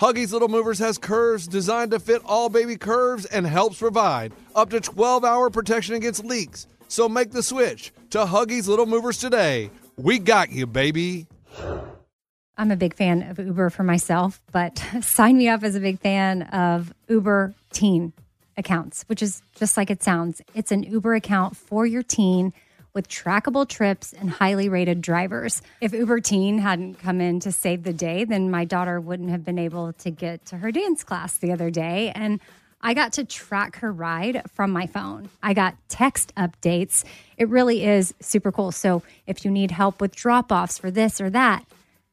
Huggies Little Movers has curves designed to fit all baby curves and helps provide up to 12 hour protection against leaks. So make the switch to Huggies Little Movers today. We got you, baby. I'm a big fan of Uber for myself, but sign me up as a big fan of Uber Teen accounts, which is just like it sounds. It's an Uber account for your teen with trackable trips and highly rated drivers. If Uber Teen hadn't come in to save the day, then my daughter wouldn't have been able to get to her dance class the other day. And I got to track her ride from my phone. I got text updates. It really is super cool. So if you need help with drop offs for this or that,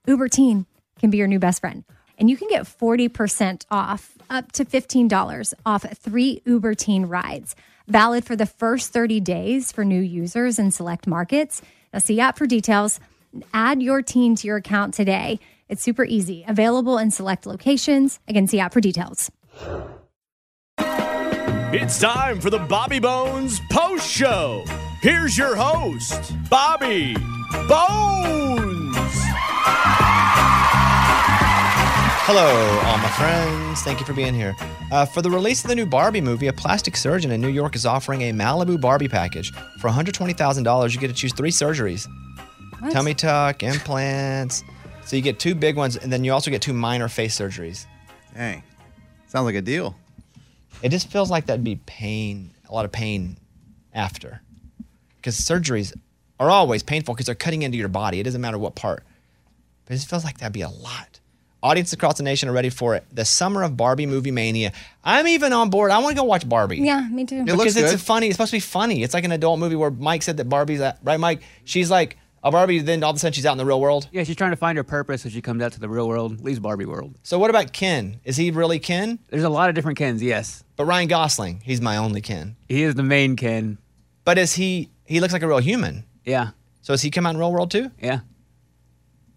Uber Teen can be your new best friend. And you can get 40% off, up to $15 off three Uber Teen rides. Valid for the first 30 days for new users in select markets. Now, see app for details. Add your teen to your account today. It's super easy. Available in select locations. Again, see app for details. It's time for the Bobby Bones Post Show. Here's your host, Bobby Bones. Hello, all my friends. Thank you for being here. Uh, for the release of the new Barbie movie, a plastic surgeon in New York is offering a Malibu Barbie package. For $120,000, you get to choose three surgeries tummy tuck, implants. So you get two big ones, and then you also get two minor face surgeries. Dang. Sounds like a deal. It just feels like that'd be pain, a lot of pain after. Because surgeries are always painful because they're cutting into your body. It doesn't matter what part. But it just feels like that'd be a lot. Audiences across the nation are ready for it. The summer of Barbie movie mania. I'm even on board. I want to go watch Barbie. Yeah, me too. It because it's a funny. It's supposed to be funny. It's like an adult movie where Mike said that Barbie's at, right. Mike, she's like a Barbie. Then all of a sudden she's out in the real world. Yeah, she's trying to find her purpose as she comes out to the real world, leaves Barbie world. So what about Ken? Is he really Ken? There's a lot of different Kens, yes. But Ryan Gosling, he's my only Ken. He is the main Ken. But is he? He looks like a real human. Yeah. So has he come out in real world too? Yeah.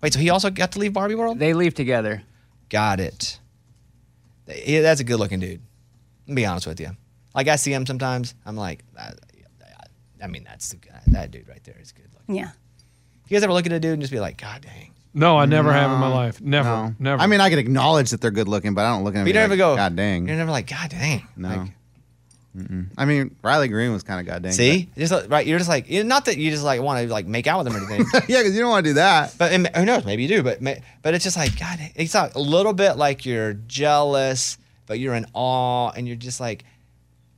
Wait, so he also got to leave Barbie world? They leave together. Got it. Yeah, that's a good looking dude. I'll be honest with you. Like I see him sometimes, I'm like, I, I mean, that's the guy. That dude right there is good looking. Yeah. You guys ever look at a dude and just be like, God dang. No, I never have in my life. Never. No. Never. I mean, I can acknowledge that they're good looking, but I don't look at them. But you and never be go, like, God dang. You're never like, God dang. No. Like, Mm-mm. I mean, Riley Green was kind of goddamn. dang. see, just like- right. You're just like, you- not that you just like want to like make out with him or anything. yeah, because you don't want to do that. But and who knows? Maybe you do. But but it's just like God. It's not, a little bit like you're jealous, but you're in awe, and you're just like,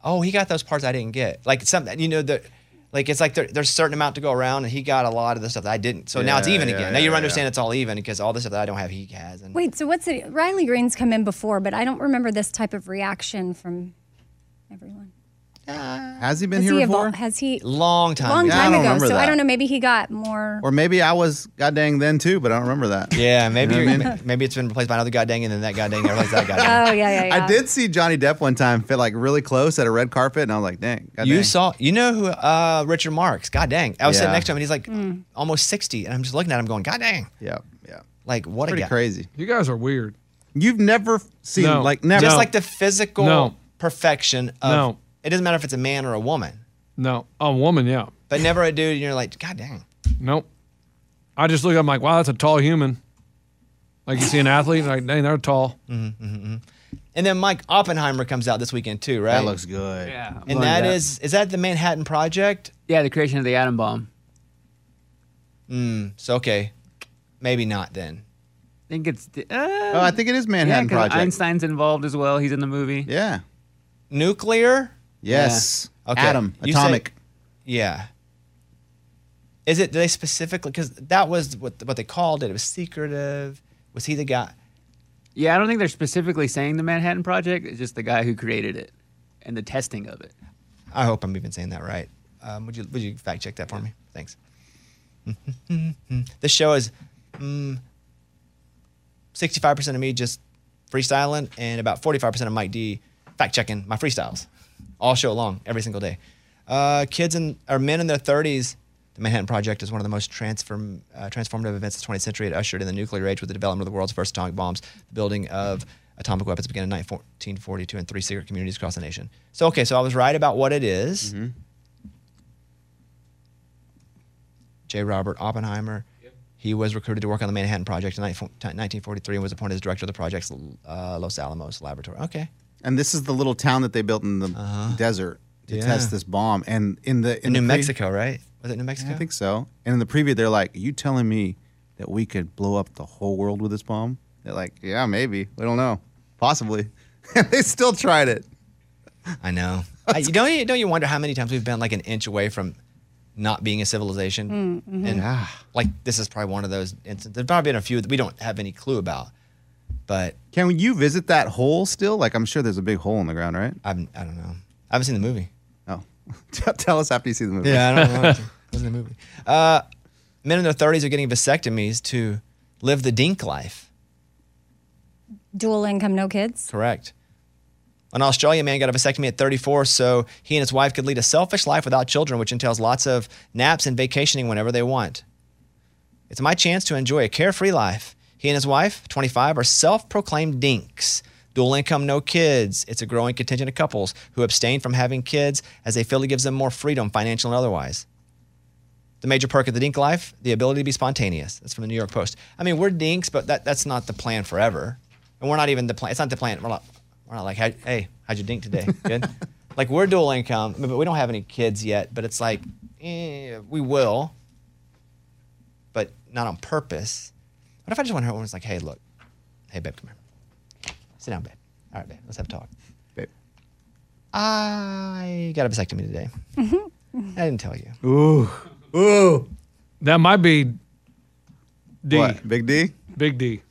oh, he got those parts I didn't get. Like something you know the. Like it's like there, there's a certain amount to go around, and he got a lot of the stuff that I didn't. So now it's even yeah, again. now you yeah. understand it's all even because all the stuff that I don't have, he has. And Wait, so what's it? Riley Green's come in before, but I don't remember this type of reaction from everyone. Has he been Has here he before? evol- Has he? long time. Long Yeah, I time don't ago. remember So I don't know. Maybe he got more. Or maybe I was god dang then too, but I don't remember that. Yeah, maybe You know you're, I mean? maybe it's been replaced by another god dang, and then that god dang replaced that god dang. Oh yeah, yeah, yeah. I did see Johnny Depp one time fit like really close at a red carpet, and I was like, dang. God you dang. saw, you know who uh, Richard Marx? God dang! I was sitting next to him, and he's like Hmm. almost sixty, and I'm just looking at him, going, God dang! Yeah, yeah. Like what Pretty a guy. crazy. you guys are weird. You've never seen No. like never. Just No. like the physical No. Perfection of. No. It doesn't matter if it's a man or a woman, No, a woman, yeah. but never a dude. And you're like, God dang. Nope. I just look at them like, wow, that's a tall human. Like you see an athlete, like, dang, they're tall. And And then Mike Oppenheimer comes out this weekend too, right? That looks good. Yeah. I'm And going to that is is that the Manhattan Project? Yeah, the creation of the atom bomb. Mm, so okay, maybe not then. I think it's. Uh, Oh, I think it is Manhattan yeah, Manhattan 'cause Project. Einstein's involved as well. He's in the movie. Yeah. Nuclear? Yes. Okay. Atom. You say- Atomic. Yeah. Is it? Do they specifically? Because that was what what they called it. It was secretive. Was he the guy? Yeah, I don't think they're specifically saying the Manhattan Project. It's just the guy who created it and the testing of it. I hope I'm even saying that right. Um, would you would you fact check that for me? Thanks. this show is mm, 65% of me just freestyling and about 45% of Mike D fact checking my freestyles all show long every single day. Uh, kids and or men in their 30s. The Manhattan Project is one of the most transform, uh, transformative events of the 20th century. It ushered in the nuclear age with the development of the world's first atomic bombs, the building of atomic weapons began in 1942 in three secret communities across the nation. So, okay, so I was right about what it is. J. Robert Oppenheimer. He was recruited to work on the Manhattan Project in 1943 and was appointed as director of the project's uh, Los Alamos laboratory. Okay. And this is the little town that they built in the desert to Uh-huh. Yeah. test this bomb. And in the in In the New pre- Mexico, right? Was it New Mexico? I think so. And in the preview, they're like, "You telling me that we could blow up the whole world with this bomb?" They're like, "Yeah, maybe. We don't know. Possibly." And they still tried it. I know. I, you don't you don't you wonder how many times we've been like an inch away from not being a civilization? And like this is probably one of those instances. There's probably been a few that we don't have any clue about. But Can you visit that hole still? Like, I'm sure there's a big hole in the ground, right? I'm, I don't know. I haven't seen the movie. Oh, tell us after you see the movie. Yeah, I don't know. Wasn't a movie. Uh, men in their 30s are getting vasectomies to live the dink life. Dual income, no kids. Correct. An Australian man got a vasectomy at 34 so he and his wife could lead a selfish life without children, which entails lots of naps and vacationing whenever they want. It's my chance to enjoy a carefree life. He and his wife, 25, are self proclaimed dinks. Dual income, no kids. It's a growing contingent of couples who abstain from having kids as they feel it gives them more freedom, financial and otherwise. The major perk of the dink life, the ability to be spontaneous. That's from the New York Post. I mean, we're dinks, but that, that's not the plan forever. And we're not even the plan. It's not the plan. We're not, we're not like, hey, how'd you dink today? Good? like, we're dual income, but we don't have any kids yet. But it's like, eh, we will, but not on purpose. What if I just went home and was like, hey, look, hey, babe, come here. Sit down, babe. All right, babe, let's have a talk. Babe. I got a vasectomy today. Mm-hmm. I didn't tell you. Ooh, ooh. That might be D. What? Big D. Big D.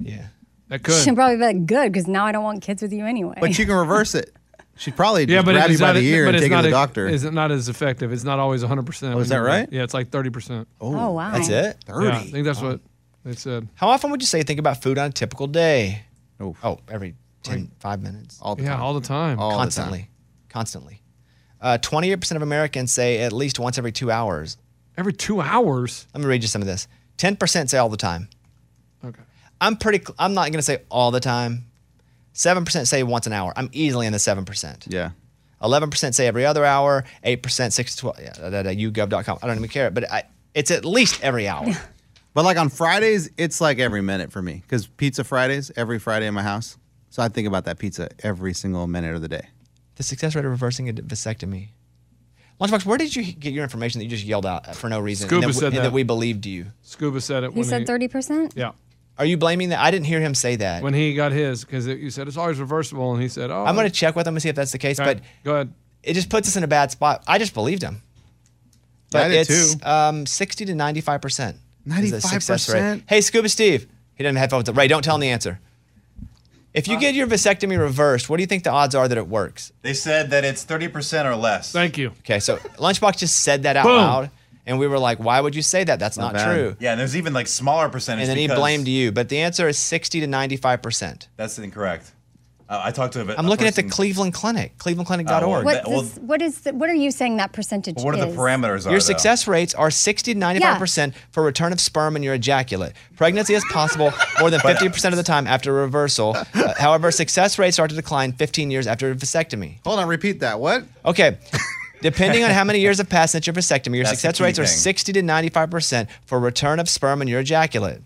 Yeah. That could. She Should probably be like, good because now I don't want kids with you anyway. But you can reverse it. She'd probably Yeah, just but grab you by the ear but and take you to the doctor. Is it not as effective? It's not always 100. percent Oh, is that right? Yeah, it's like 30 percent. Oh, oh wow, That's it? Yeah, I think that's what they said. How often would you say think about food on a typical day? Oh, Oh, every 10, five minutes. all the Yeah, time. all the time. All the time. Constantly. Constantly. Uh, 28% of Americans say at least once every two hours. Every two hours. Let me read you some of this. 10% say all the time. Okay. I'm pretty, cl- I'm not going to say all the time. 7% say once an hour. I'm easily in the 7%. Yeah. 11% say every other hour. 8% 6 to 12. Yeah, that, that, YouGov.com. I don't even care. But I, it's at least every hour. But like on Fridays, it's like every minute for me because pizza Fridays every Friday in my house. So I think about that pizza every single minute of the day. the success rate of reversing a vasectomy. Lunchbox, where did you get your information that you just yelled out for no reason? Scuba and that, said and that. that we believed you. Scuba said it he when said thirty percent. Yeah. Are you blaming that? I didn't hear him say that. When he got his, because you said it's always reversible, and he said, "Oh, I'm going to check with him and see if that's the case. All right, But go ahead." it just puts us in a bad spot. I just believed him. Yeah, I But did it's too. um, 60 to 95 percent. 95%? Hey, Scuba Steve. He doesn't have headphones. Ray, don't tell him the answer. If you get your vasectomy reversed, what do you think the odds are that it works? They said that it's 30% or less. Thank you. Okay, so Lunchbox just said that out Boom. loud, and we were like, "Why would you say that? That's not, Not bad. true." Yeah, and there's even like smaller percentage. And then he blamed you, but the answer is 60 to 95 percent. That's incorrect. Uh, I talked to a I'm looking at the Cleveland Clinic, clevelandclinic.org. Well, What, well- does- what is the, what are you saying that percentage What are the is? parameters? Are, Your though? success rates are 60 to 95% for return of sperm in your ejaculate. Pregnancy is possible more than 50% of the time after reversal. Uh, however, success rates start to decline 15 years after a vasectomy. Hold on, repeat that. What? Okay. Depending on how many years have passed since your vasectomy, your That's success key rates are 60 to 95% for return of sperm in your ejaculate.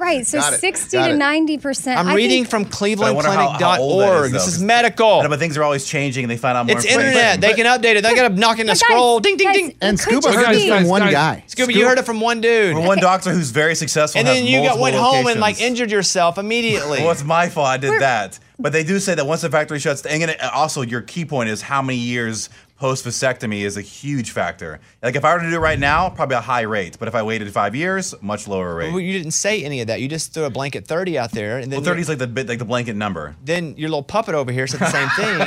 Right. Mm, so Got it. 60 Got to it. 90%. I'm I reading think- from But I wonder how- how old that clevelandclinic.org. This though, is 'cause- medical. But things are always changing, and they find out more. It's information. internet. They can update it. They got to knock in the But guys- scroll. Ding, ding, guys, ding. And it could Scuba just heard be- this from one guys, guy. Scooby, you heard it from one dude. From one doctor who's very successful, and has then you got multiple went home and like locations. injured yourself immediately. Well, it's my fault. I did that. But they do say that once the factory shuts, down, and then also your key point is how many years post vasectomy is a huge factor. Like if I were to do it right now, probably a high rate. But if I waited five years, much lower rate. Well, you didn't say any of that. You just threw a blanket 30 out there, and then Well, thirty is like the like the blanket number. then your little puppet over here said the same thing.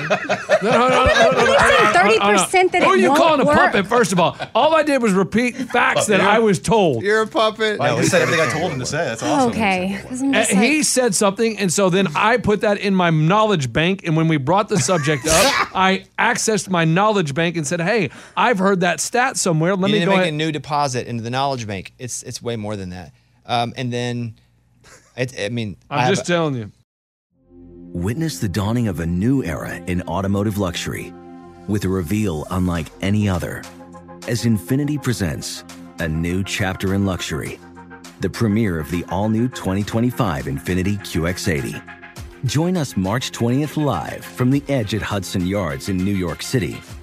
No, no, no, no, no, no, You said 30% that Who are you won't calling a puppet? First of all, all I did was repeat facts that I was told. You're a puppet. Like, he said everything I told him to say. That's awesome. Okay. I'm Uh, just like- he said something, and so then I put that in my knowledge bank. And when we brought the subject up, I accessed my knowledge bank and said, "Hey, I've heard that stat somewhere. Let you me need to go make ahead." a new deposit into the knowledge bank. It's it's way more than that. Um, and then, it, I mean, I I'm have just a- telling you. Witness the dawning of a new era in automotive luxury with a reveal unlike any other as Infiniti presents a new chapter in luxury, the premiere of the all new 2025 Infiniti QX80. Join us March 20th live from the edge at Hudson Yards in New York City,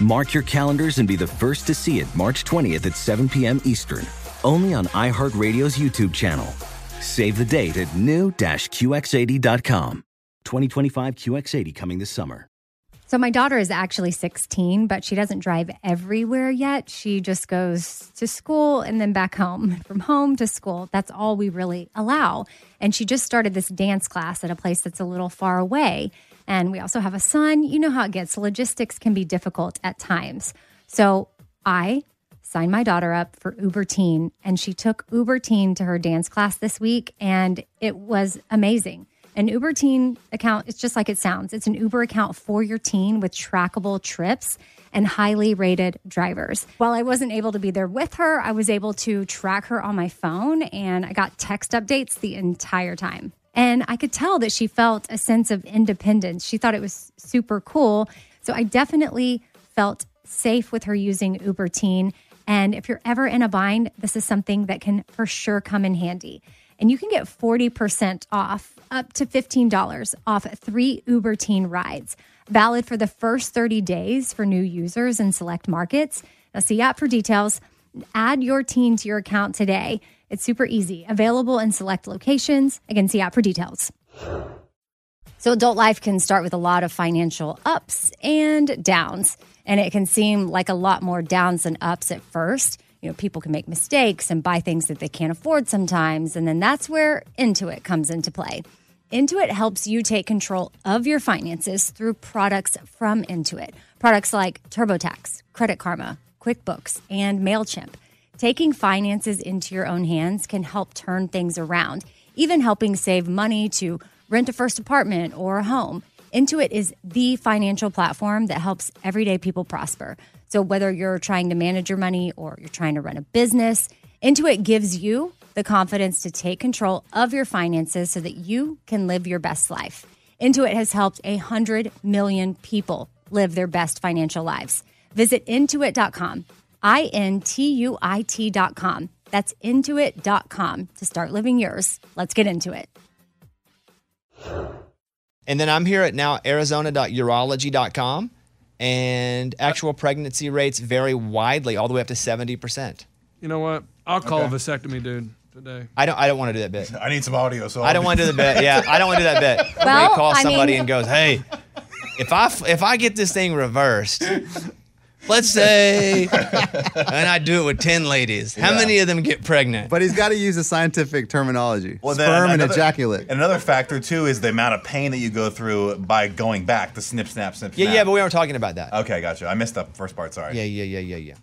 Mark your calendars and be the first to see it March 20th at 7 p.m. Eastern, only on iHeartRadio's YouTube channel. Save the date at new-QX80.com. 2025 QX80 coming this summer. So my daughter is actually 16, but she doesn't drive everywhere yet. She just goes to school and then back home, from home to school. That's all we really allow. And she just started this dance class at a place that's a little far away. And we also have a son. You know how it gets. Logistics can be difficult at times. So I signed my daughter up for Uber Teen, and she took Uber Teen to her dance class this week, and it was amazing. An Uber Teen account, it's just like it sounds. It's an Uber account for your teen with trackable trips and highly rated drivers. While I wasn't able to be there with her, I was able to track her on my phone and I got text updates the entire time. And I could tell that she felt a sense of independence. She thought it was super cool. So I definitely felt safe with her using Uber Teen. And if you're ever in a bind, this is something that can for sure come in handy. And you can get 40% off, up to $15 off three Uber Teen rides, valid for the first 30 days for new users in select markets. Now, see app for details. Add your teen to your account today. It's super easy, available in select locations. Again, see app for details. So, adult life can start with a lot of financial ups and downs, and it can seem like a lot more downs than ups at first. You know, people can make mistakes and buy things that they can't afford sometimes, and then that's where Intuit comes into play. Intuit helps you take control of your finances through products from Intuit. Products like TurboTax, Credit Karma, QuickBooks, and MailChimp. Taking finances into your own hands can help turn things around, even helping save money to rent a first apartment or a home. Intuit is the financial platform that helps everyday people prosper. So, whether you're trying to manage your money or you're trying to run a business, Intuit gives you the confidence to take control of your finances so that you can live your best life. Intuit has helped 100 million people live their best financial lives. Visit intuit.com, I N T U I T.com. That's intuit.com to start living yours. Let's get into it. And then I'm here at now arizona.urology.com. And actual pregnancy rates vary widely, all the way up to 70%. You know what? I'll call Okay. a vasectomy, dude, today. I don't I don't want to do that bit. I need some audio. So I don't want to do the bit. Yeah, I don't want to do that bit. Where Well, he calls I somebody mean- and goes, "Hey, if I if I get this thing reversed, let's say, and I do it with ten ladies, how Yeah. many of them get pregnant?" But he's got to use the scientific terminology. Well, then Sperm and ejaculate. And another factor too is the amount of pain that you go through by going back. The snip, snap, snip, yeah, snap. yeah, but we weren't talking about that. Okay, gotcha. I missed the first part. Sorry. Yeah, yeah, yeah, yeah, yeah.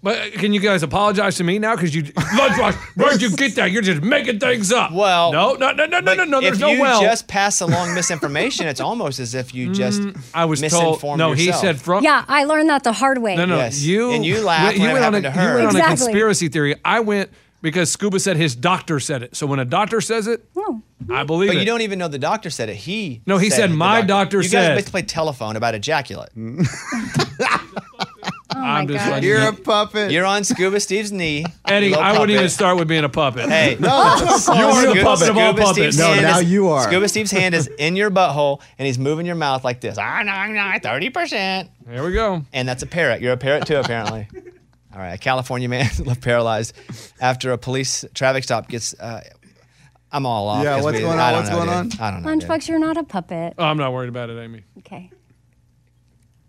But uh, can you guys apologize to me now? Because you, Lunchbox, where'd you get that? You're just making things up. Well, no, no, no, no, no, no, no. There's if you just pass along misinformation, it's almost as if you mm, just I was told. misinformed No, he said from. Yeah, I learned that the hard way. No, no, Yes. you And you laughed You when it went on a, happened to her. You went on a Exactly. conspiracy theory. I went because Scuba said his doctor said it. So when a doctor says it, No. I believe But it. But you don't even know the doctor said it. He No, he said, it, the "My doctor said. you said." guys basically played telephone about ejaculate. Oh I'm just God. like You're a puppet. You're on Scuba Steve's knee. Eddie. Little I wouldn't even start with being a puppet. Hey, no, you are the Scuba- puppet of all Scuba puppets. Steve's No, hand now is- you are. Scuba Steve's hand is in your butthole, and he's moving your mouth like this. I Ah, nah, nah, thirty percent. Here we go. And that's a parrot. You're a parrot too, apparently. All right, a California man left paralyzed after a police traffic stop gets. Uh, I'm all off. Yeah, 'cause what's we- going I on? don't What's know, going dude. on? I don't know. dude. Lunchbox, you're not a puppet. Oh, I'm not worried about it, Amy. Okay.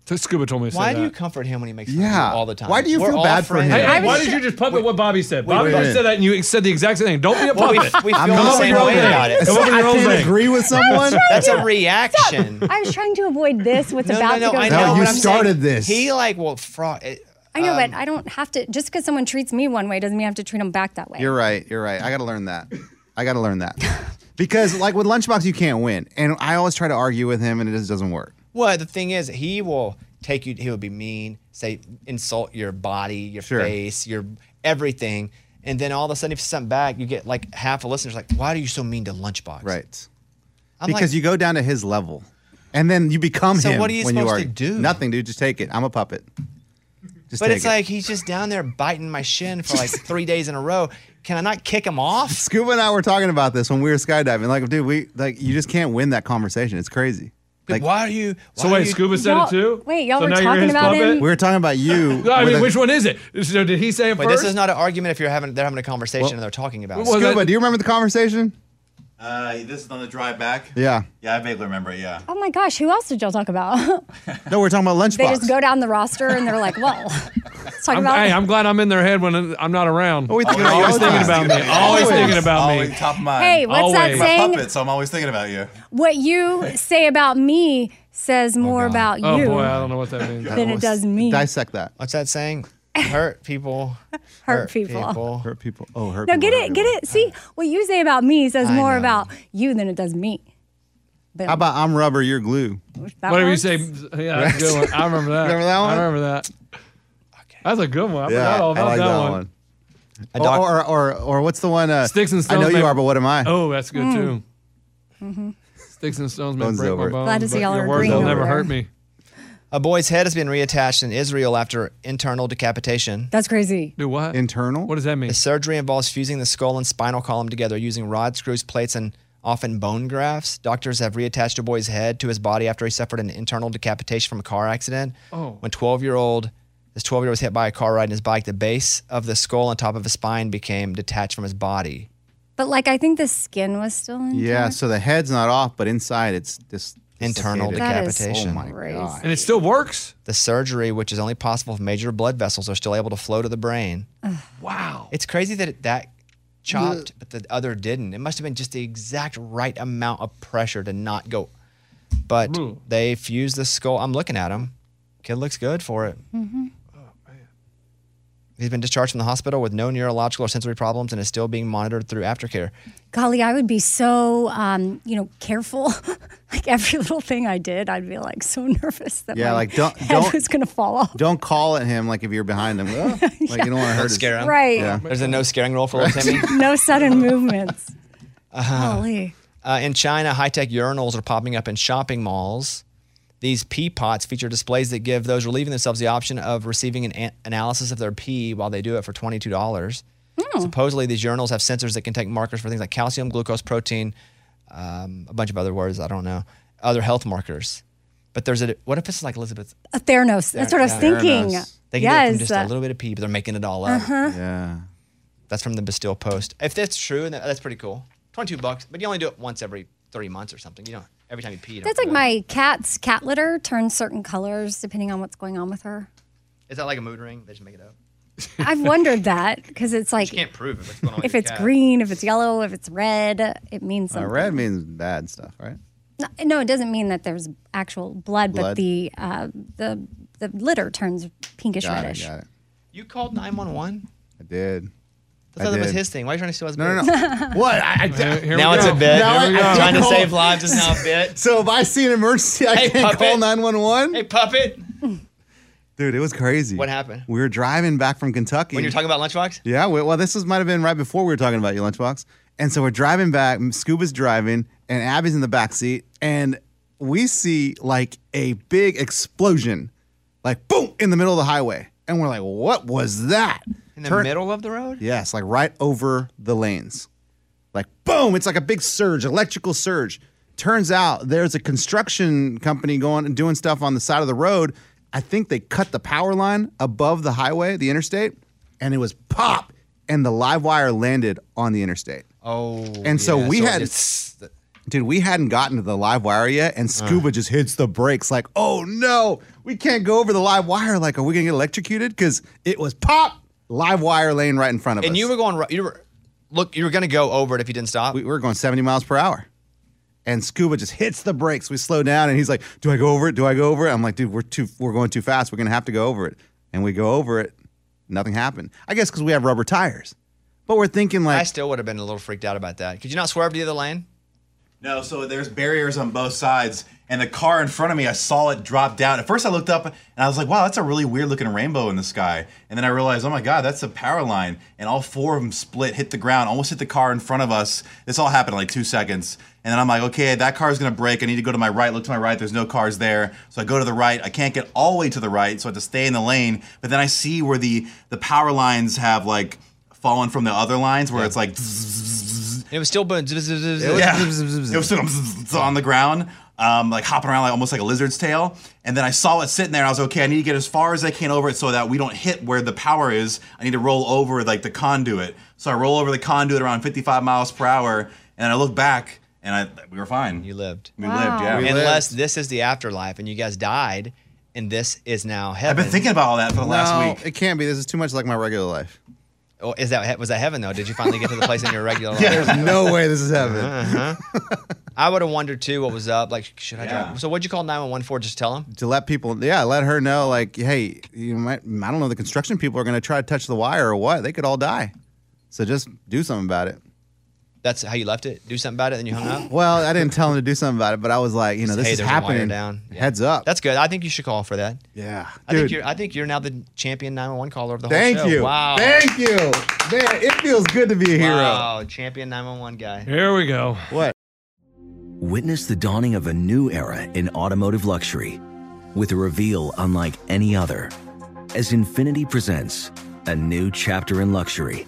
So Scuba told me to say Why that. do you comfort him when he makes fun Yeah. of you all the time? Why do you We're feel all bad for friends. Him? hey, I why ju- did you just puppet what Bobby said? wait, Bobby wait, wait. said that, and you said the exact same thing. Don't be a Well, we, puppet. we I'm feel the not same your way about it. Come over I your own can't thing. agree with someone. That's a reaction. I was trying to avoid this. What's No, about no, no. to go I No, know. down. you what I'm started saying. this. He like well, fraud. it- I know, um, but I don't have to. Just because someone treats me one way doesn't mean I have to treat them back that way. You're right. You're right. I got to learn that. I got to learn that. Because like with Lunchbox, you can't win, and I always try to argue with him, and it just doesn't work. Well, the thing is, he will take you. He will be mean, say, insult your body, your Sure. face, your everything, and then all of a sudden, if you something back, you get like half a listener's like, "Why are you so mean to Lunchbox?" Right. I'm because like, you go down to his level, and then you become So him. So what are you when you supposed to do? Nothing, dude. Just take it. I'm a puppet. Just But it's it. like he's just down there biting my shin for like three days in a row. Can I not kick him off? Scuba and I were talking about this when we were skydiving. Like, dude, we like you just can't win that conversation. It's crazy. Like, Like why are you? Why So wait, you, Scuba said it too. wait, y'all so were now you're talking his about puppet? him? we were talking about you. No, I mean, a- which one is it? So did he say it Wait, first? this is not an argument. If you're having, they're having a conversation and they're talking about. it. Well, Scuba, that- do you remember the conversation? Uh, this is on the drive back. Yeah. Yeah, I vaguely remember it. Yeah. Oh my gosh, who else did y'all talk about? No, we're talking about Lunchbox. they just go down the roster and they're like, well, let's talk I'm, about hey, I'm glad I'm in their head when I'm not around. Oh, we think They're about you always all thinking about time. me. Always thinking about always me. top of mind. Hey, what's that Always. I'm a saying? puppet, so I'm always thinking about you. What you say about me says more about you. Oh you boy, I don't know what that means. than it does me. Dissect that. What's that saying? Hurt people. Hurt people. Hurt people. Oh, hurt people. No, people. get it, get it. See, what you say about me says I more know. about you than it does me. But How about I'm rubber, you're glue? that Whatever you say, yeah, that's a good one. I remember that. Remember that one? I remember that. Okay. That's a good one. I yeah, forgot all I about like that, that one. one. A Or, or, or, or what's the one? Uh, Sticks and stones. I stones know you are, but what am I? Oh, that's good too. Mm-hmm. Sticks and stones may break over my bones, Glad to see but y'all your are words agreeing will never there. hurt me. A boy's head has been reattached in Israel after internal decapitation. That's crazy. Do what? Internal? What does that mean? The surgery involves fusing the skull and spinal column together using rods, screws, plates, and often bone grafts. Doctors have reattached a boy's head to his body after he suffered an internal decapitation from a car accident. Oh. When 12 year old, this 12 year old was hit by a car riding his bike, the base of the skull on top of his spine became detached from his body. But like, I think the skin was still in. Yeah, so the head's not off, but inside it's just Internal dislocated. That is decapitation. Oh my crazy. god. and it still works. The surgery, which is only possible if major blood vessels are still able to flow to the brain. Wow. It's crazy that it, that chopped, but the other didn't. It must have been just the exact right amount of pressure to not go. But Ooh. they fused the skull. I'm looking at him. Kid looks good for it. He's been discharged from the hospital with no neurological or sensory problems and is still being monitored through aftercare. Golly, I would be so, um, you know, careful. like every little thing I did, I'd be like so nervous that Yeah, my like, don't- head don't- was gonna fall off. Don't call at him like if you're behind him. Oh, Like you don't want to hurt Don't his scare him. Right. Yeah. There's a no scaring rule for little Timmy. No sudden movements. Uh-huh. Golly. Uh, in China, high tech urinals are popping up in shopping malls. These pee pots feature displays that give those relieving themselves the option of receiving an a- analysis of their pee while they do it for $22. Supposedly, these urinals have sensors that can take markers for things like calcium, glucose, protein, um, a bunch of other words, I don't know, other health markers. But there's a, what if it's like Elizabeth? A Theranos. That's what I was Yeah. thinking. Theranos. They can do it from yes. just a little bit of pee, but they're making it all up. Yeah. That's from the Bastille Post. If that's true, then that's pretty cool. 22 bucks, but you only do it once every three months or something. You know, every time you pee. you that's like my cat's cat litter turns certain colors depending on what's going on with her. Is that like a mood ring? They just make it up. I've wondered that because it's like You can't prove it. What's going on if it's cat. green, if it's yellow, if it's red, it means Uh, something. red means bad stuff, right? No, no, it doesn't mean that there's actual blood, but the uh, the the litter turns pinkish Got reddish. it. Got it. You called 911? I did. I thought I that was his thing. Why are you trying to steal his No, no, bit? no. what? I, I, Here now we it's a bit. Now I- I trying to save lives is now a bit. so if I see an emergency, I Hey, can't puppet. call 911? Hey, puppet. Dude, it was crazy. What happened? We were driving back from Kentucky. When you're talking about Lunchbox? Yeah, we- well, this was, might have been right before we were talking about your lunchbox. And so we're driving back. Scuba's driving, and Abby's in the back seat, and we see like a big explosion, like boom, in the middle of the highway, and we're like, "What was that?" In the Turn- middle of the road? Yes, like right over the lanes, like boom. It's like a big surge, electrical surge. Turns out there's a construction company going and doing stuff on the side of the road. I think they cut the power line above the highway, the interstate, and it was pop, and the live wire landed on the interstate. Oh. And so yeah, we had- it's- Dude, we hadn't gotten to the live wire yet, and uh. Scuba just hits the brakes like, oh no, we can't go over the live wire. Like, are we gonna get electrocuted? Because it was pop, live wire laying right in front of us. and you were going, you were, look, you were to go over it if you didn't stop. we, we were going 70 miles per hour. And Scuba just hits the brakes. We slow down, and he's like, "Do I go over it? Do I go over it?" I'm like, "Dude, we're too, we're going too fast. We're gonna have to go over it." And we go over it. Nothing happened. I guess because we have rubber tires. But we're thinking like, I still would have been a little freaked out about that. Could you not swerve to the other lane? No, so there's barriers on both sides, and the car in front of me, I saw it drop down. At first, I looked up and I was like, "Wow, that's a really weird looking rainbow in the sky." And then I realized, "Oh my God, that's a power line!" And all four of them split, hit the ground, almost hit the car in front of us. This all happened in like two seconds. And then I'm like, "Okay, that car's gonna break. I need to go to my right. Look to my right. There's no cars there, so I go to the right. I can't get all the way to the right, so I have to stay in the lane. But then I see where the the power lines have like fallen from the other lines, where it's like." It was still zzz, zzz, zzz. yeah. it was still on the ground, um, like hopping around like almost like a lizard's tail. And then I saw it sitting there, and I was okay. I need to get as far as I can over it so that we don't hit where the power is. I need to roll over like the conduit. So I roll over the conduit around 55 miles per hour, and I look back, and I we were fine. You lived. we Wow. lived, yeah. We Unless this is the afterlife and you guys died and this is now heaven. I've been thinking about all that for the last no, week. it can't be. This is too much like my regular life. Oh, is that was that heaven though? Did you finally get to the place in your regular life? Yeah, There's no way this is heaven. Uh-huh. I would have wondered too what was up. Like, should I Yeah. drive? So what'd you call 911 for? Just tell them? to let people, yeah, let her know, like, hey, you might, I don't know, the construction people are going to try to touch the wire or what. They could all die. So just do something about it. That's how you left it? Do something about it, then you hung up? Well, I didn't tell him to do something about it, but I was like, you know, Just, this hey, is there's a wire happening. down. Yeah. Heads up. That's good. I think you should call for that. yeah. I Dude, think you're I think you're now the champion 911 caller of the whole thank show. you. Wow. Thank you. Man, it feels good to be a hero. Wow, champion 911 guy. Here we go. What? Witness the dawning of a new era in automotive luxury with a reveal unlike any other as Infiniti presents a new chapter in luxury,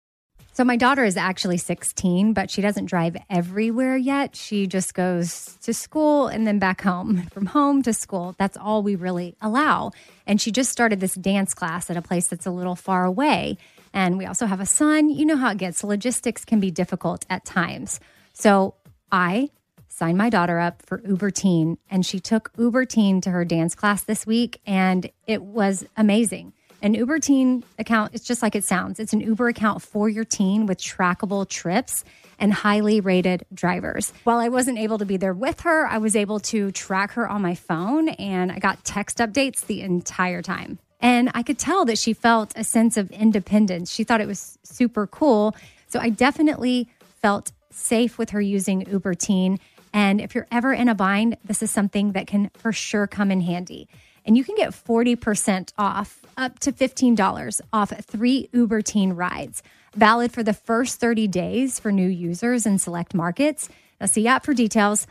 So my daughter is actually 16, but she doesn't drive everywhere yet. She just goes to school and then back home, from home to school. That's all we really allow. And she just started this dance class at a place that's a little far away. And we also have a son. You know how it gets. Logistics can be difficult at times. So I signed my daughter up for Uber Teen, and she took Uber Teen to her dance class this week, and it was amazing. An Uber teen account, it's just like it sounds. It's an Uber account for your teen with trackable trips and highly rated drivers. While I wasn't able to be there with her, I was able to track her on my phone and I got text updates the entire time. And I could tell that she felt a sense of independence. She thought it was super cool. So I definitely felt safe with her using Uber Teen. And if you're ever in a bind, this is something that can for sure come in handy and you can get 40% off, up to $15 off three Uber Teen rides, valid for the first 30 days for new users in select markets. Now, see app for details.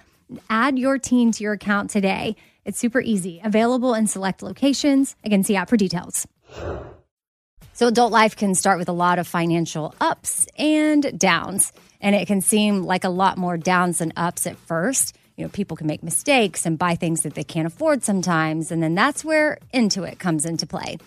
Add your teen to your account today. It's super easy, available in select locations. Again, see app for details. So, adult life can start with a lot of financial ups and downs, and it can seem like a lot more downs than ups at first. You know, people can make mistakes and buy things that they can't afford sometimes, and then that's where Intuit comes into play.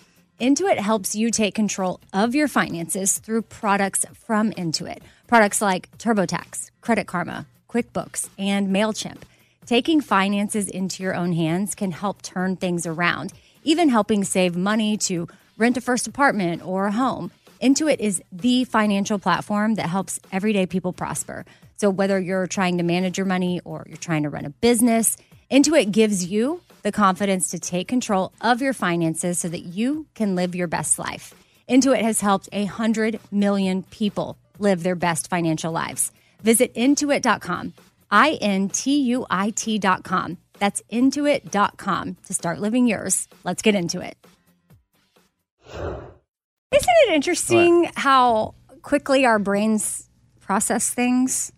Intuit helps you take control of your finances through products from Intuit. Products like TurboTax, Credit Karma, QuickBooks, and MailChimp. Taking finances into your own hands can help turn things around, even helping save money to rent a first apartment or a home. Intuit is the financial platform that helps everyday people prosper. So, whether you're trying to manage your money or you're trying to run a business, Intuit gives you the confidence to take control of your finances so that you can live your best life. Intuit has helped 100 million people live their best financial lives. Visit intuit.com, I N T U I T.com. That's intuit.com to start living yours. Let's get into it. Isn't it interesting how quickly our brains process things?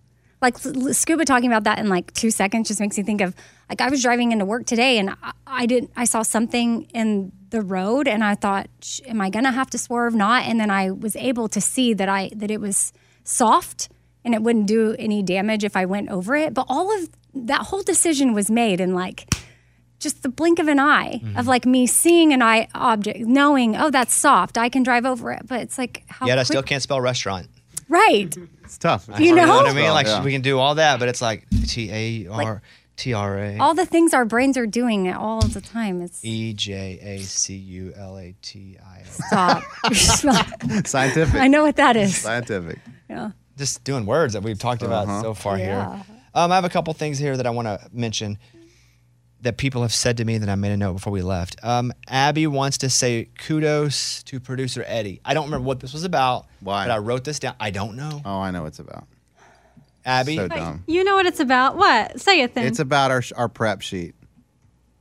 Like Scuba talking about that in like two seconds just makes me think of like I was driving into work today and I, I didn't I saw something in the road and I thought, am I gonna have to swerve? Not, and then I was able to see that I that it was soft and it wouldn't do any damage if I went over it. But all of that whole decision was made in like just the blink of an eye of mm-hmm. like me seeing an eye object, knowing, oh, that's soft. I can drive over it. But it's like how Yet I still can't spell restaurant. Right. It's tough. You know? what I mean? Like Yeah. we can do all that, but it's like T A R T R A All the things our brains are doing all the time. It's E J A C U L A T I O. stop. Scientific. I know what that is. Scientific. Yeah. Just doing words that we've talked about Uh-huh. so far Yeah. here. Um, I have a couple things here that I want to mention that people have said to me that I made a note before we left. Um, Abby wants to say kudos to producer Eddie. I don't remember what this was about, Why? but I wrote this down. I don't know. Oh, I know what it's about. Abby, So dumb. You know what it's about? What? Say it then. It's about our our prep sheet.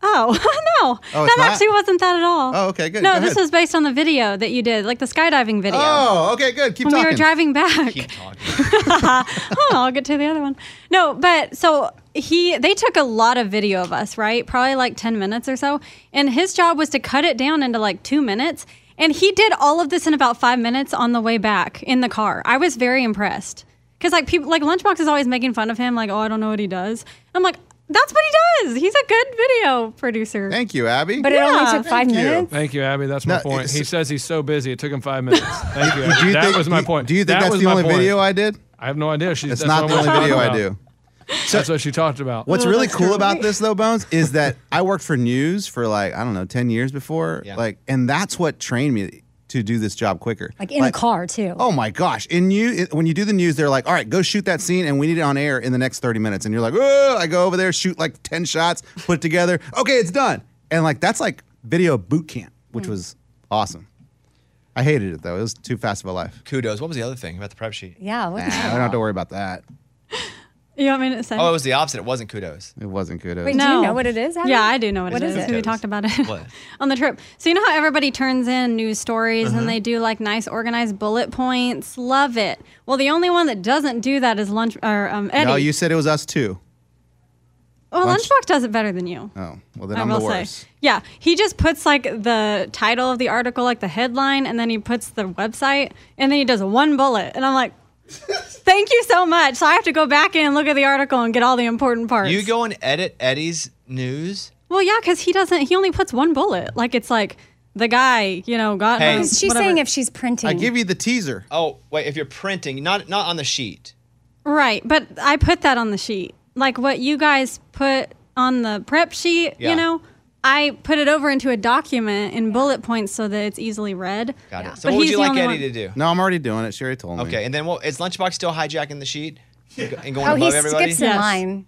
Oh, no. Oh, that not? actually wasn't that at all. Oh, okay, good. No, Go this ahead. was based on the video that you did, like the skydiving video. Oh, okay, good. Keep when talking. we were driving back. keep talking. oh, I'll get to the other one. No, but so he they took a lot of video of us, right? Probably like 10 minutes or so. And his job was to cut it down into like 2 minutes, and he did all of this in about 5 minutes on the way back in the car. I was very impressed. Cuz like people like Lunchbox is always making fun of him like, "Oh, I don't know what he does." I'm like, "That's what he does. He's a good video producer." Thank you, Abby. But it only took five thank you. minutes. Thank you, Abby. That's my No, point. He says he's so busy. It took him five minutes. Thank you. Abby. do you that think, was my do- point. Do you think that that's was the my only point. video I did? I have no idea. She's, It's that's not what the we're only video I about. do. that's what she talked about. What's really cool about this though, Bones, is that I worked for news for like, I don't know, 10 years before. Yeah. Like, and that's what trained me to do this job quicker. Like in a car too. Oh my gosh! In you, when you do the news, they're like, "All right, go shoot that scene, and we need it on air in the next thirty minutes." And you're like, "Oh!" I go over there, shoot like ten shots, put it together. Okay, it's done. And like that's like video boot camp, which mm. was awesome. I hated it though; it was too fast of a life. Kudos. What was the other thing about the prep sheet? Yeah. Nah, I don't have to worry about that. You want me to say? Oh, it was the opposite. It wasn't kudos. It wasn't kudos. Wait, do No. you know what it is? Abby? Yeah, I do know what, What it is is. it? We talked about it What? on the trip. So you know how everybody turns in news stories Uh-huh. and they do like nice organized bullet points. Love it. Well, the only one that doesn't do that is lunch or um, Eddie. No, you said it was us too. well, Lunch- Lunchbox does it better than you. Oh, well then I I'm will the say. worst. Yeah, he just puts like the title of the article, like the headline, and then he puts the website, and then he does one bullet, and I'm like. Thank you so much. So I have to go back in and look at the article and get all the important parts. You go and edit Eddie's news. Well, yeah, because he doesn't. He only puts one bullet. Like it's like the guy, you know, got. Hey. she's whatever. saying if she's printing. I give you the teaser. Oh, wait. If you're printing, not not on the sheet. right, but I put that on the sheet, like what you guys put on the prep sheet. Yeah. You know, I put it over into a document in bullet points so that it's easily read. Got Yeah. it. So But what would he's you the like only Eddie one- to do? No, I'm already doing it. Sherry told me. Okay, and then what is Lunchbox still hijacking the sheet and go- and going oh, he above everybody? skips in Yes. line.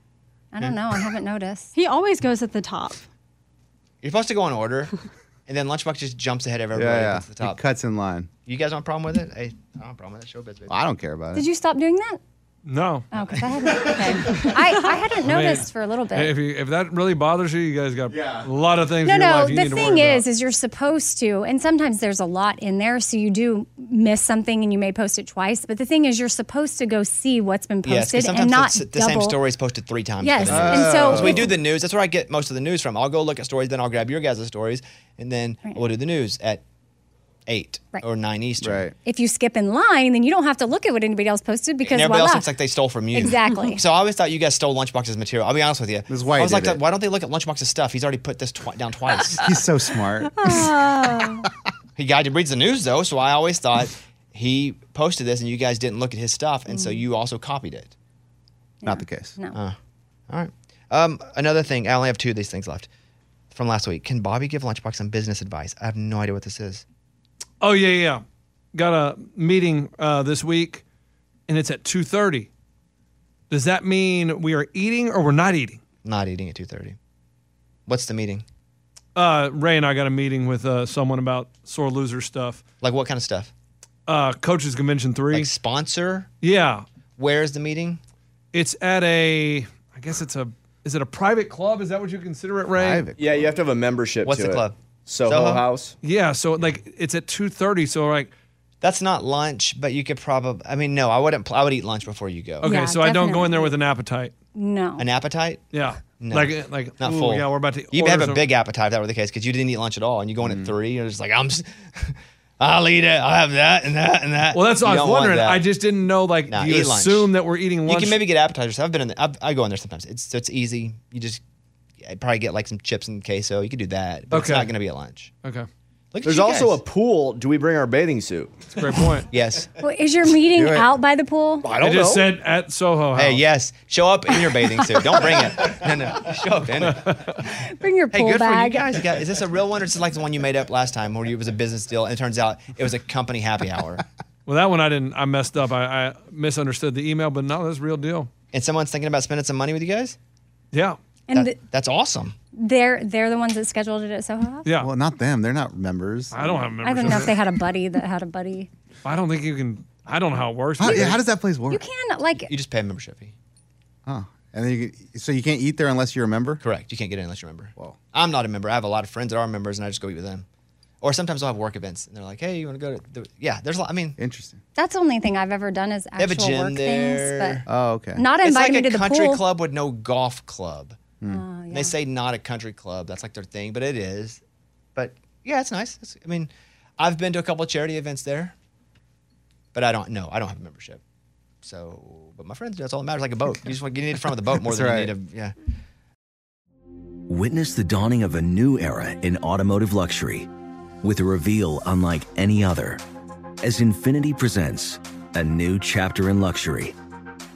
I don't hmm. know. I haven't noticed. He always goes at the top. You're supposed to go in order, and then Lunchbox just jumps ahead of everybody yeah. and gets to the He top. cuts in line. You guys want a problem with it? Hey, I don't have a problem with it. Showbiz, baby. I don't care about it. Did you stop doing that? No. Oh, because I hadn't. Okay. I, I hadn't I mean, noticed for a little bit. If, you, if that really bothers you, you guys got a lot of things No, in your no. life you The need to thing worry is, about. is you're supposed to, and sometimes there's a lot in there, so you do miss something, and you may post it twice. But the thing is, you're supposed to go see what's been Yes, posted because and sometimes not it's the double. same story is posted three times. Yes, for the news. and so we do the news. That's where I get most of the news from. I'll go look at stories, then I'll grab your guys' stories, and then we'll do the news at eight Right. or nine Eastern. Right. If you skip in line, then you don't have to look at what anybody else posted because And everybody else looks like they stole from you. Exactly. So I always thought you guys stole Lunchbox's material. I'll be honest with you. This is why I was like, did it. why don't they look at Lunchbox's stuff? He's already put this twi- down twice. He's so smart. he guy reads the news though, so I always thought he posted this and you guys didn't look at his stuff, and so Mm. you also copied it. Not the case. No. Uh, all right. Um, another thing, I only have two of these things left from last week. Can Bobby give Lunchbox some business advice? I have no idea what this is. Oh yeah, yeah. Got a meeting uh, this week, and it's at two thirty. Does that mean we are eating or we're not eating? Not eating at two thirty. What's the meeting? Uh, Ray and I got a meeting with uh, someone about sore loser stuff. Like what kind of stuff? Uh, Coaches Convention three. Like sponsor? Yeah. Where's the meeting? It's at a. I guess it's a. Is it a private club? Is that what you consider it, Ray? Private. Yeah, you have to have a membership. What's to the it. club? Soho, Soho? House. Yeah. So like it's at two thirty. So like. That's not lunch, but you could probably. I mean, no, I wouldn't. pl- I would eat lunch before you go. Okay, Yeah, so I don't go in there with an appetite. no. An appetite? Yeah. No. Like eh, like Not ooh, full. Yeah, we're about to. You order have a some- big appetite if that were the case because you didn't eat lunch at all, and you go in at mm. three. You're just like, I'm. s- I'll eat it. I'll have that and that and that. Well, that's what You I was don't want wondering. that. I just didn't know. Like, Nah, do you eat lunch. assume that we're eating lunch? You can maybe get appetizers. I've been in. The, I've, I go in there sometimes. It's so it's easy. You just I'd probably get like some chips and queso. You could do that, but it's Okay. not going to be at lunch. Okay. Look at There's you also guys. a pool. Do we bring our bathing suit? That's a great point. yes. Well, is your meeting out by the pool? I I don't just know. said at Soho House. Hey, yes. Show up in your bathing suit. Don't bring it. No, no. Show up in it. Bring your Hey, pool good for you bag. guys. You got- Is this a real one, or is this like the one you made up last time, where it was a business deal, and it turns out it was a company happy hour, Well, that one I didn't. I messed up. I, I misunderstood the email, but no, that's a real deal. and someone's thinking about spending some money with you guys? Yeah. And That- th- that's awesome. they're they're the ones that scheduled it at Soho House. Yeah. Well, not them. They're not members. I don't have a I membership. don't know if they had a buddy that had a buddy. I don't think you can. I don't know how it works. How, yeah, how does that place work? You can like You just pay a membership fee. Oh, and then you can, so you can't eat there unless you're a member. Correct. You can't get in unless you're a member. Well, I'm not a member. I have a lot of friends that are members, and I just go eat with them. Or sometimes I'll have work events, and they're like, "Hey, you want to go to?" The, yeah, there's a lot. I mean, Interesting. that's the only thing I've ever done is have a actual gym work there. things, Oh, okay. but not it's invite like me to the country club with no golf club. Oh, yeah. They say not a country club. That's like their thing, but it is. But yeah, it's nice. It's, I mean, I've been to a couple of charity events there, but I don't know. I don't have a membership. So, but my friends do. That's all that matters. Like a boat. You just want you need the front of the boat more than right. you need a yeah. Witness the dawning of a new era in automotive luxury with a reveal unlike any other as Infiniti presents a new chapter in luxury,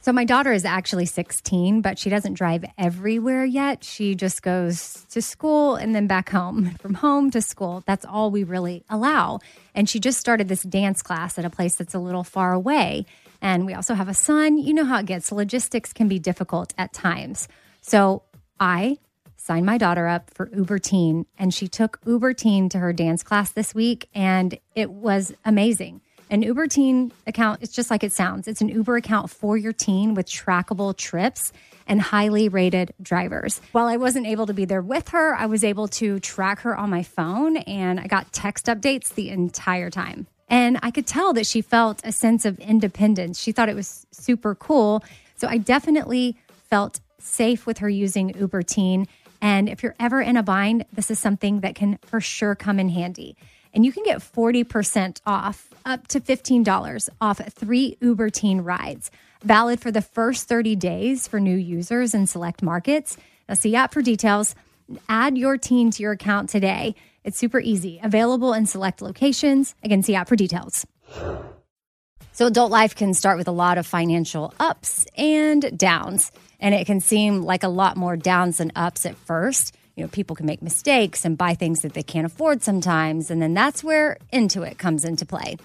So my daughter is actually 16, but she doesn't drive everywhere yet. She just goes to school and then back home, from home to school. That's all we really allow. And she just started this dance class at a place that's a little far away. And we also have a son. You know how it gets. Logistics can be difficult at times. So I signed my daughter up for Uber Teen, and she took Uber Teen to her dance class this week, and it was amazing. An Uber Teen account, it's just like it sounds. It's an Uber account for your teen with trackable trips and highly rated drivers. While I wasn't able to be there with her, I was able to track her on my phone and I got text updates the entire time. And I could tell that she felt a sense of independence. She thought it was super cool. So I definitely felt safe with her using Uber Teen. And if you're ever in a bind, this is something that can for sure come in handy. And you can get 40% off, up to $15 off three Uber Teen rides. Valid for the first 30 days for new users in select markets. Now, see app for details. Add your teen to your account today. It's super easy. Available in select locations. Again, see app for details. So, adult life can start with a lot of financial ups and downs, and it can seem like a lot more downs than ups at first. You know, people can make mistakes and buy things that they can't afford sometimes, and then that's where Intuit comes into play.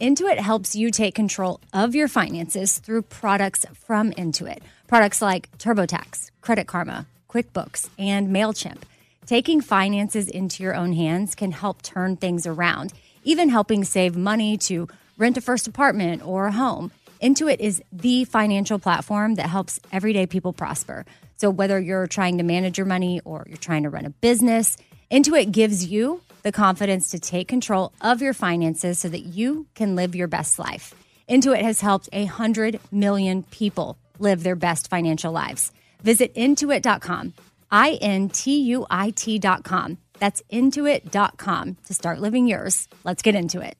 Intuit helps you take control of your finances through products from Intuit. Products like TurboTax, Credit Karma, QuickBooks, and MailChimp. Taking finances into your own hands can help turn things around, even helping save money to rent a first apartment or a home. Intuit is the financial platform that helps everyday people prosper. So, whether you're trying to manage your money or you're trying to run a business, Intuit gives you the confidence to take control of your finances so that you can live your best life. Intuit has helped 100 million people live their best financial lives. Visit intuit.com, I N T U I T.com. That's intuit.com to start living yours. Let's get into it.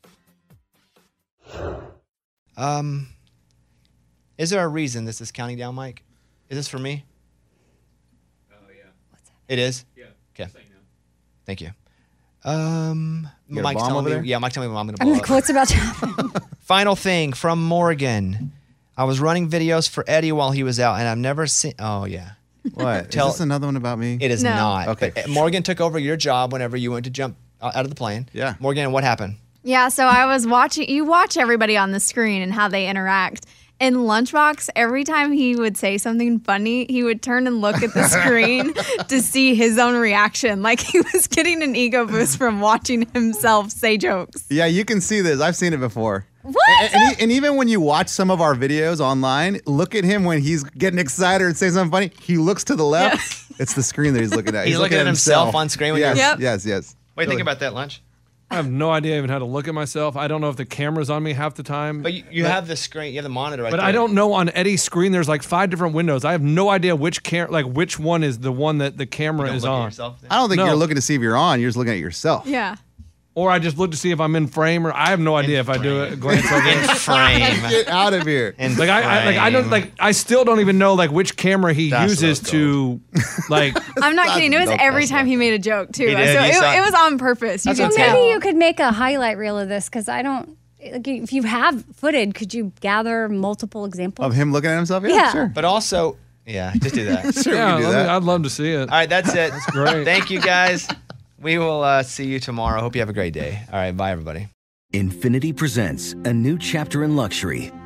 Um, is there a reason this is counting down, Mike? Is this for me? Yeah. It is. Yeah. Okay. Thank you. Um, You got Mike's bomb telling over me. there? Yeah, Mike's telling me I'm gonna I'm blow like, up. what's about to happen? Final thing from Morgan. I was running videos for Eddie while he was out, and I've never seen. Oh yeah. What? Tell- Is this another one about me? It is No. not. Okay. But, uh, Morgan took over your job whenever you went to jump out out of the plane. Yeah. Morgan, what happened? Yeah, so I was watching. You watch everybody on the screen and how they interact. In Lunchbox, every time he would say something funny, he would turn and look at the screen to see his own reaction. Like he was getting an ego boost from watching himself say jokes. Yeah, you can see this. I've seen it before. What? And, and, e- and even when you watch some of our videos online, look at him when he's getting excited and saying something funny. He looks to the left. It's the screen that he's looking at. He's looking at himself on screen when yes, you're- Yep. yes, yes. Wait, think about that lunch. I have no idea even how to look at myself. I don't know if the camera's on me half the time. But you, you have the screen, you have the monitor right But there. I don't know on Eddie's screen. There's like five different windows. I have no idea which cam like which one is the one that the camera Don't is look at on. yourself? I don't think No. you're looking to see if you're on. You're just looking at yourself. Yeah. Or I just look to see if I'm in frame, or I have no idea if I do it. Glance over. In frame. Get out of here. In Like I, I like I don't like I still don't even know like which camera he That's uses to like I'm not kidding. It was every time he made a joke too. He did, So you it, it was on purpose. You That's Well, tell. maybe you could make a highlight reel of this because I don't. Like, if you have footage, could you gather multiple examples? Of him looking at himself? Yeah, Yeah. sure. But also, yeah, just do that. Sure, yeah. we can do let me- that. I'd love to see it. All right, that's it. That's great. Thank you guys. We will uh, see you tomorrow. Hope you have a great day. All right, bye everybody. Infiniti presents a new chapter in luxury,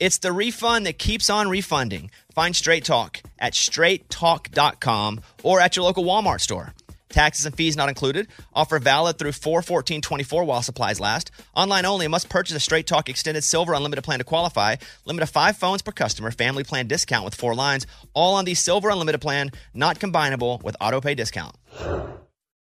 It's the refund that keeps on refunding. Find Straight Talk at straighttalk.com or at your local Walmart store. Taxes and fees not included. Offer valid through 41424 while supplies last. Online only. Must purchase a Straight Talk Extended Silver Unlimited plan to qualify. Limit of five phones per customer. Family plan discount with four lines. All on the Silver Unlimited plan. Not combinable with auto pay discount.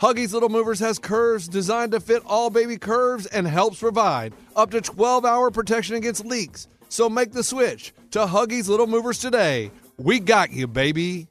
Huggies Little Movers has curves designed to fit all baby curves and helps provide up to 12 hour protection against leaks. So make the switch to Huggies Little Movers today. We got you, baby.